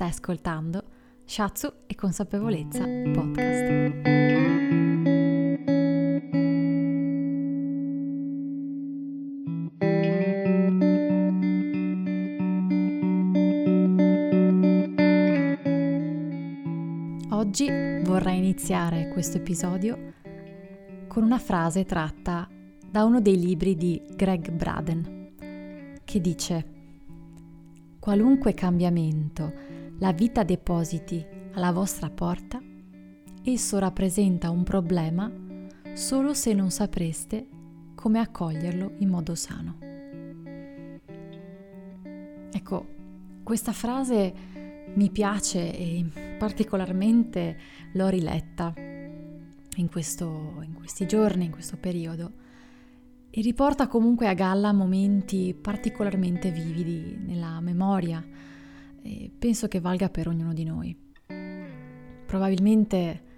stai ascoltando Shatsu e Consapevolezza Podcast. Oggi vorrei iniziare questo episodio con una frase tratta da uno dei libri di Greg Braden, che dice Qualunque cambiamento la vita depositi alla vostra porta, esso rappresenta un problema solo se non sapreste come accoglierlo in modo sano. Ecco, questa frase mi piace e particolarmente l'ho riletta in, questo, in questi giorni, in questo periodo e riporta comunque a galla momenti particolarmente vividi nella memoria e penso che valga per ognuno di noi. Probabilmente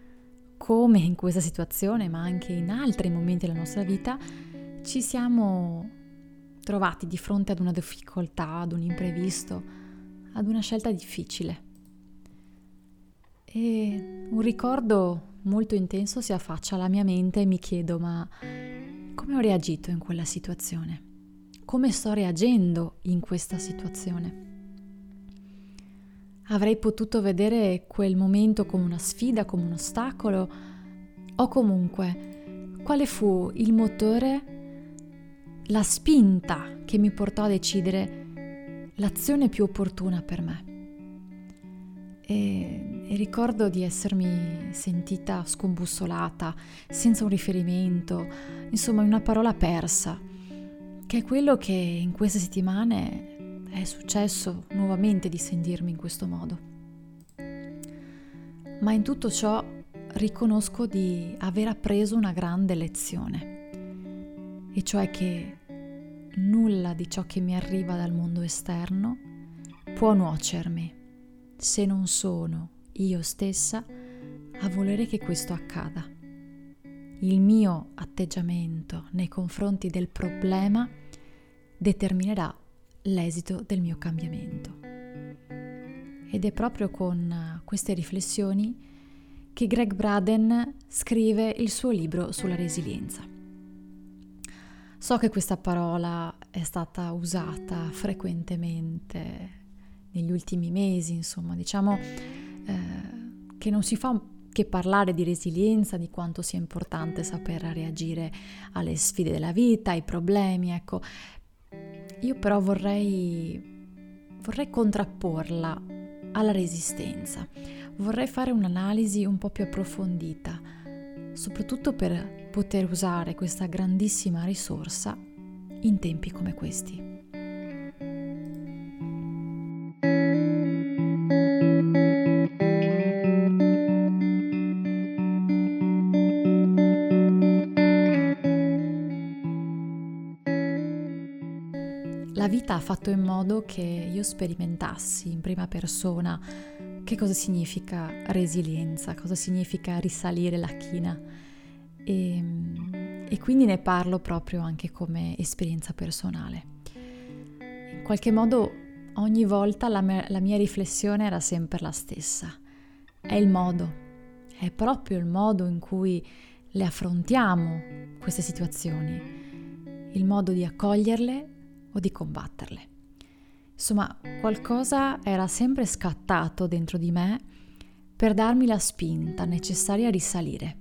come in questa situazione, ma anche in altri momenti della nostra vita, ci siamo trovati di fronte ad una difficoltà, ad un imprevisto, ad una scelta difficile. E un ricordo molto intenso si affaccia alla mia mente e mi chiedo ma come ho reagito in quella situazione? Come sto reagendo in questa situazione? Avrei potuto vedere quel momento come una sfida, come un ostacolo, o comunque quale fu il motore, la spinta che mi portò a decidere l'azione più opportuna per me. E, e, ricordo di essermi sentita scombussolata, senza un riferimento, insomma una parola persa, che è quello che in queste settimane è successo nuovamente di sentirmi in questo modo. Ma in tutto ciò riconosco di aver appreso una grande lezione, e cioè che nulla di ciò che mi arriva dal mondo esterno può nuocermi se non sono io stessa a volere che questo accada. Il mio atteggiamento nei confronti del problema determinerà l'esito del mio cambiamento. Ed è proprio con queste riflessioni che Greg Braden scrive il suo libro sulla resilienza. So che questa parola è stata usata frequentemente negli ultimi mesi, insomma, diciamo eh, che non si fa che parlare di resilienza, di quanto sia importante saper reagire alle sfide della vita, ai problemi, ecco. Io però vorrei, vorrei contrapporla alla resistenza, vorrei fare un'analisi un po' più approfondita, soprattutto per poter usare questa grandissima risorsa in tempi come questi. Ha fatto in modo che io sperimentassi in prima persona che cosa significa resilienza, cosa significa risalire la china e, e quindi ne parlo proprio anche come esperienza personale. In qualche modo ogni volta la mia, la mia riflessione era sempre la stessa. È il modo, è proprio il modo in cui le affrontiamo queste situazioni, il modo di accoglierle o di combatterle. Insomma, qualcosa era sempre scattato dentro di me per darmi la spinta necessaria a risalire.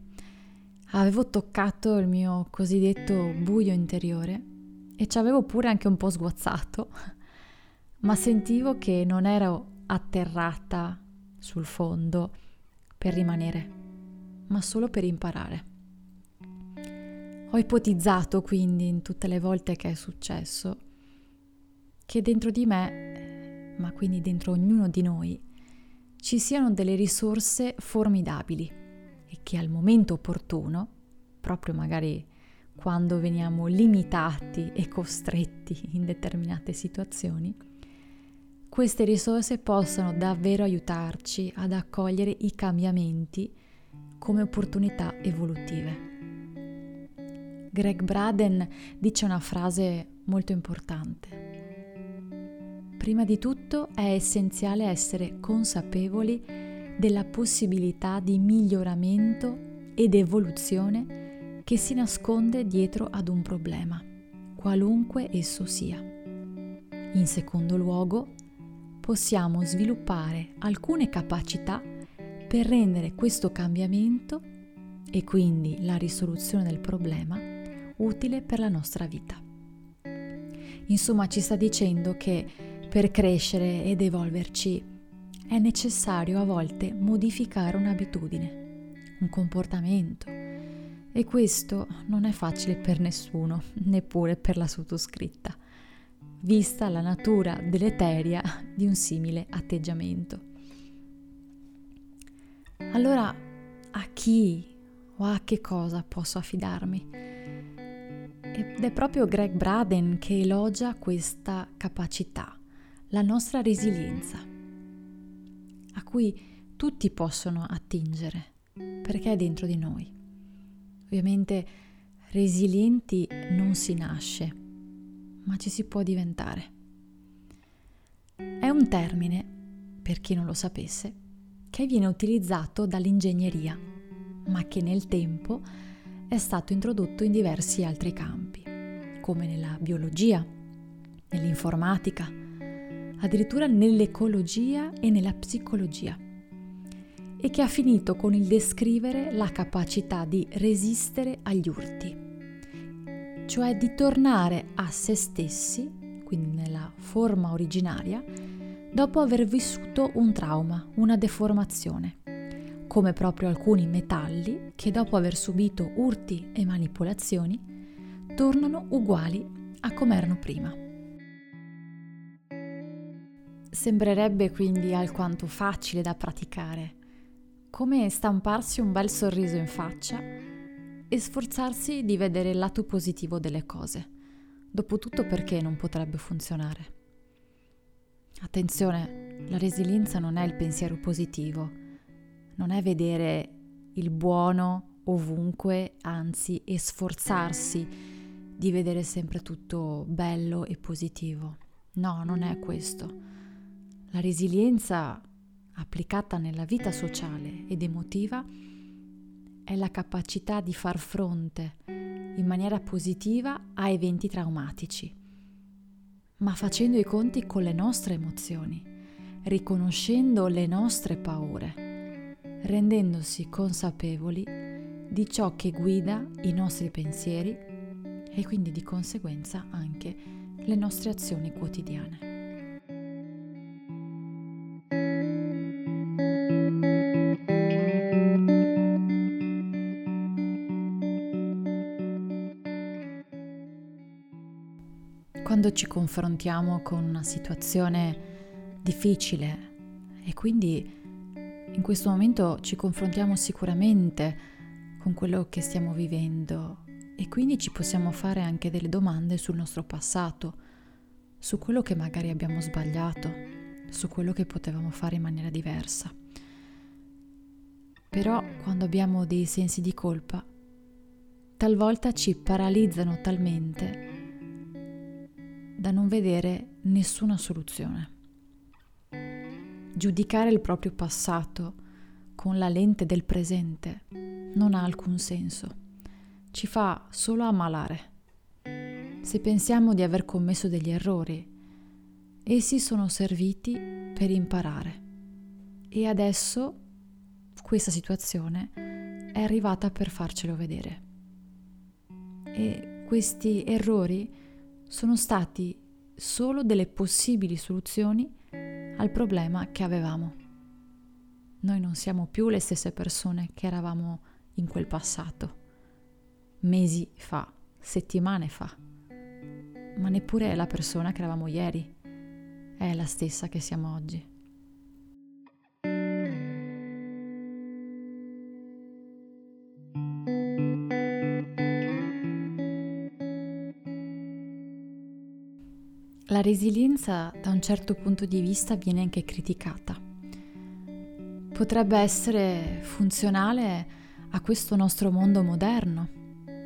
Avevo toccato il mio cosiddetto buio interiore e ci avevo pure anche un po' sguazzato, ma sentivo che non ero atterrata sul fondo per rimanere, ma solo per imparare. Ho ipotizzato quindi in tutte le volte che è successo che dentro di me, ma quindi dentro ognuno di noi, ci siano delle risorse formidabili e che al momento opportuno, proprio magari quando veniamo limitati e costretti in determinate situazioni, queste risorse possano davvero aiutarci ad accogliere i cambiamenti come opportunità evolutive. Greg Braden dice una frase molto importante Prima di tutto è essenziale essere consapevoli della possibilità di miglioramento ed evoluzione che si nasconde dietro ad un problema, qualunque esso sia. In secondo luogo, possiamo sviluppare alcune capacità per rendere questo cambiamento e quindi la risoluzione del problema utile per la nostra vita. Insomma, ci sta dicendo che per crescere ed evolverci è necessario a volte modificare un'abitudine, un comportamento. E questo non è facile per nessuno, neppure per la sottoscritta, vista la natura deleteria di un simile atteggiamento. Allora, a chi o a che cosa posso affidarmi? Ed è proprio Greg Braden che elogia questa capacità la nostra resilienza, a cui tutti possono attingere, perché è dentro di noi. Ovviamente resilienti non si nasce, ma ci si può diventare. È un termine, per chi non lo sapesse, che viene utilizzato dall'ingegneria, ma che nel tempo è stato introdotto in diversi altri campi, come nella biologia, nell'informatica, addirittura nell'ecologia e nella psicologia, e che ha finito con il descrivere la capacità di resistere agli urti, cioè di tornare a se stessi, quindi nella forma originaria, dopo aver vissuto un trauma, una deformazione, come proprio alcuni metalli che dopo aver subito urti e manipolazioni tornano uguali a come erano prima. Sembrerebbe quindi alquanto facile da praticare, come stamparsi un bel sorriso in faccia e sforzarsi di vedere il lato positivo delle cose. Dopotutto perché non potrebbe funzionare? Attenzione, la resilienza non è il pensiero positivo, non è vedere il buono ovunque, anzi, e sforzarsi di vedere sempre tutto bello e positivo. No, non è questo. La resilienza applicata nella vita sociale ed emotiva è la capacità di far fronte in maniera positiva a eventi traumatici, ma facendo i conti con le nostre emozioni, riconoscendo le nostre paure, rendendosi consapevoli di ciò che guida i nostri pensieri e quindi di conseguenza anche le nostre azioni quotidiane. Quando ci confrontiamo con una situazione difficile e quindi in questo momento ci confrontiamo sicuramente con quello che stiamo vivendo e quindi ci possiamo fare anche delle domande sul nostro passato, su quello che magari abbiamo sbagliato, su quello che potevamo fare in maniera diversa. Però quando abbiamo dei sensi di colpa, talvolta ci paralizzano talmente da non vedere nessuna soluzione. Giudicare il proprio passato con la lente del presente non ha alcun senso, ci fa solo ammalare. Se pensiamo di aver commesso degli errori, essi sono serviti per imparare e adesso questa situazione è arrivata per farcelo vedere. E questi errori sono stati solo delle possibili soluzioni al problema che avevamo. Noi non siamo più le stesse persone che eravamo in quel passato, mesi fa, settimane fa, ma neppure la persona che eravamo ieri è la stessa che siamo oggi. Resilienza da un certo punto di vista viene anche criticata. Potrebbe essere funzionale a questo nostro mondo moderno,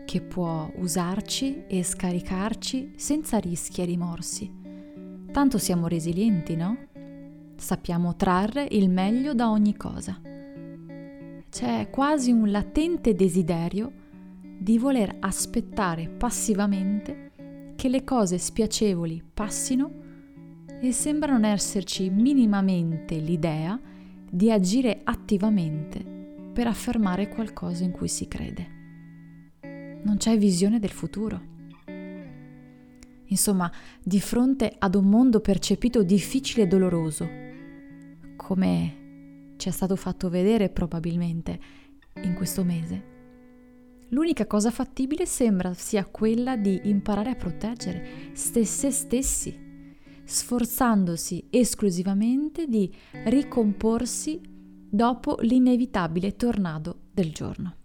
che può usarci e scaricarci senza rischi e rimorsi, Tanto siamo resilienti, no? Sappiamo trarre il meglio da ogni cosa. C'è quasi un latente desiderio di voler aspettare passivamente che le cose spiacevoli passino e sembra non esserci minimamente l'idea di agire attivamente per affermare qualcosa in cui si crede. Non c'è visione del futuro. Insomma, di fronte ad un mondo percepito difficile e doloroso, come ci è stato fatto vedere probabilmente in questo mese, l'unica cosa fattibile sembra sia quella di imparare a proteggere se stessi sforzandosi esclusivamente di ricomporsi dopo l'inevitabile tornado del giorno.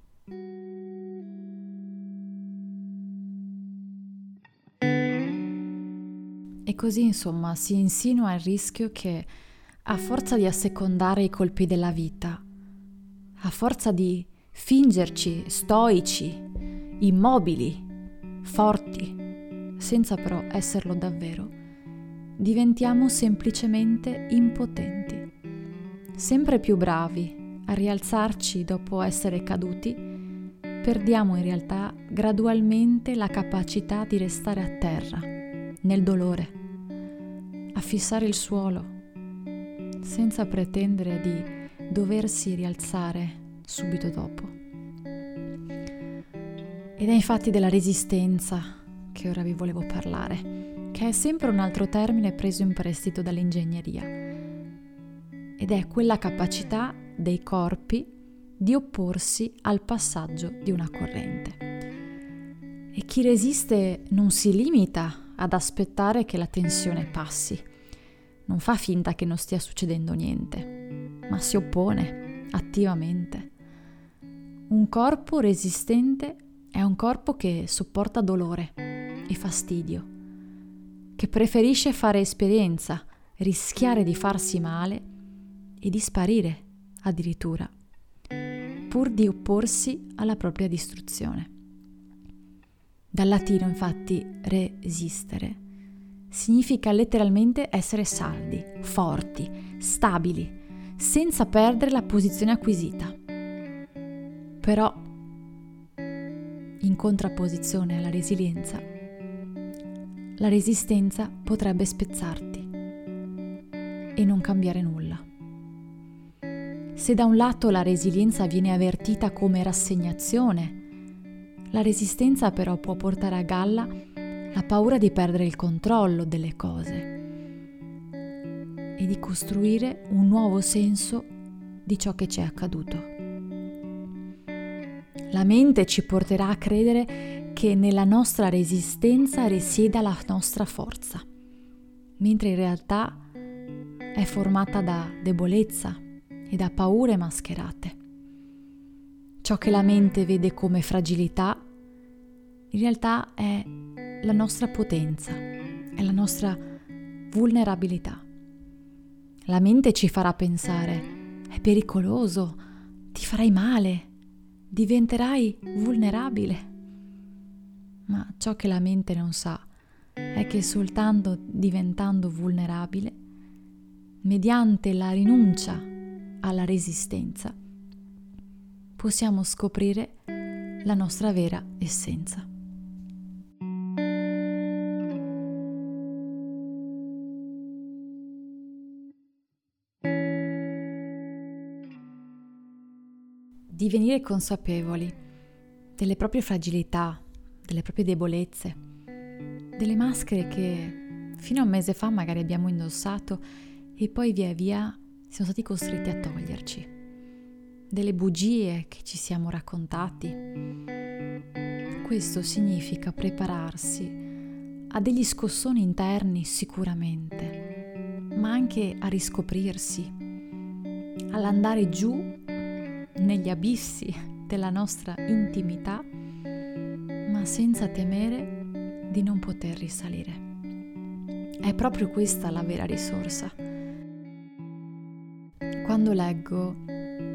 E così insomma si insinua il rischio che a forza di assecondare i colpi della vita, a forza di fingerci stoici, immobili, forti, senza però esserlo davvero, diventiamo semplicemente impotenti, sempre più bravi a rialzarci dopo essere caduti, perdiamo in realtà gradualmente la capacità di restare a terra, nel dolore, a fissare il suolo, senza pretendere di doversi rialzare subito dopo. Ed è infatti della resistenza che ora vi volevo parlare che è sempre un altro termine preso in prestito dall'ingegneria, ed è quella capacità dei corpi di opporsi al passaggio di una corrente. E chi resiste non si limita ad aspettare che la tensione passi, non fa finta che non stia succedendo niente, ma si oppone attivamente. Un corpo resistente è un corpo che sopporta dolore e fastidio che preferisce fare esperienza, rischiare di farsi male e di sparire addirittura, pur di opporsi alla propria distruzione. Dal latino infatti resistere significa letteralmente essere saldi, forti, stabili, senza perdere la posizione acquisita. Però, in contrapposizione alla resilienza, la resistenza potrebbe spezzarti e non cambiare nulla. Se da un lato la resilienza viene avvertita come rassegnazione, la resistenza però può portare a galla la paura di perdere il controllo delle cose e di costruire un nuovo senso di ciò che ci è accaduto. La mente ci porterà a credere che nella nostra resistenza risieda la nostra forza, mentre in realtà è formata da debolezza e da paure mascherate. Ciò che la mente vede come fragilità, in realtà è la nostra potenza, è la nostra vulnerabilità. La mente ci farà pensare, è pericoloso, ti farai male, diventerai vulnerabile ma ciò che la mente non sa è che soltanto diventando vulnerabile, mediante la rinuncia alla resistenza, possiamo scoprire la nostra vera essenza. Divenire consapevoli delle proprie fragilità, delle proprie debolezze, delle maschere che fino a un mese fa magari abbiamo indossato e poi via via siamo stati costretti a toglierci, delle bugie che ci siamo raccontati. Questo significa prepararsi a degli scossoni interni sicuramente, ma anche a riscoprirsi, all'andare giù negli abissi della nostra intimità ma senza temere di non poter risalire. È proprio questa la vera risorsa. Quando leggo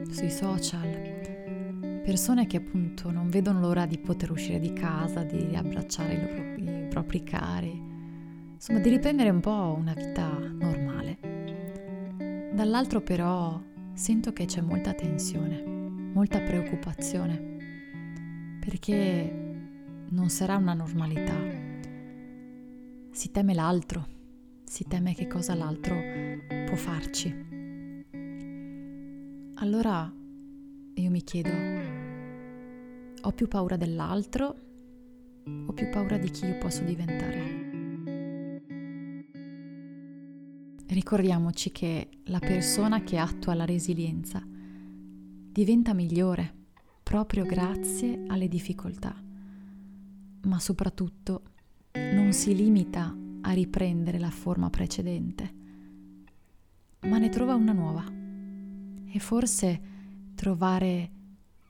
sui social persone che appunto non vedono l'ora di poter uscire di casa, di abbracciare i, loro, i propri cari, insomma di riprendere un po' una vita normale. Dall'altro però sento che c'è molta tensione, molta preoccupazione, perché non sarà una normalità. Si teme l'altro, si teme che cosa l'altro può farci. Allora io mi chiedo, ho più paura dell'altro o più paura di chi io posso diventare? Ricordiamoci che la persona che attua la resilienza diventa migliore proprio grazie alle difficoltà, ma soprattutto non si limita a riprendere la forma precedente, ma ne trova una nuova. E forse trovare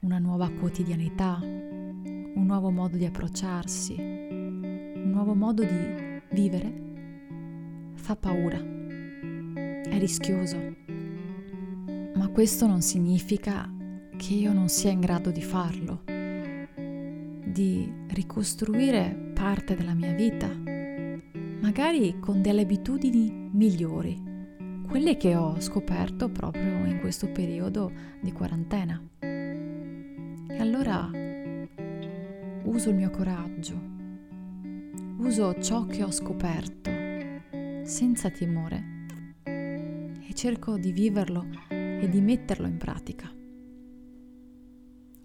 una nuova quotidianità, un nuovo modo di approcciarsi, un nuovo modo di vivere, fa paura è rischioso, ma questo non significa che io non sia in grado di farlo, di ricostruire parte della mia vita, magari con delle abitudini migliori, quelle che ho scoperto proprio in questo periodo di quarantena. E allora uso il mio coraggio, uso ciò che ho scoperto senza timore cerco di viverlo e di metterlo in pratica.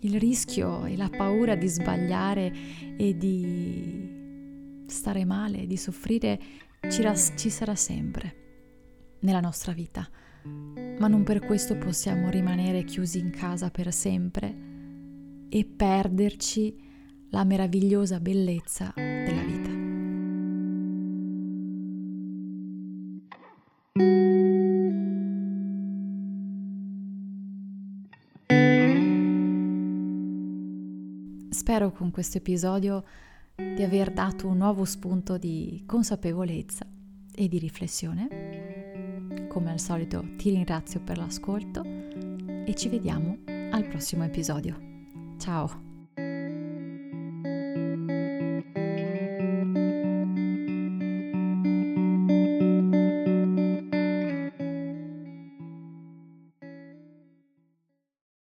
Il rischio e la paura di sbagliare e di stare male, di soffrire, ci, ras- ci sarà sempre nella nostra vita, ma non per questo possiamo rimanere chiusi in casa per sempre e perderci la meravigliosa bellezza della vita. Spero con questo episodio di aver dato un nuovo spunto di consapevolezza e di riflessione. Come al solito ti ringrazio per l'ascolto e ci vediamo al prossimo episodio. Ciao!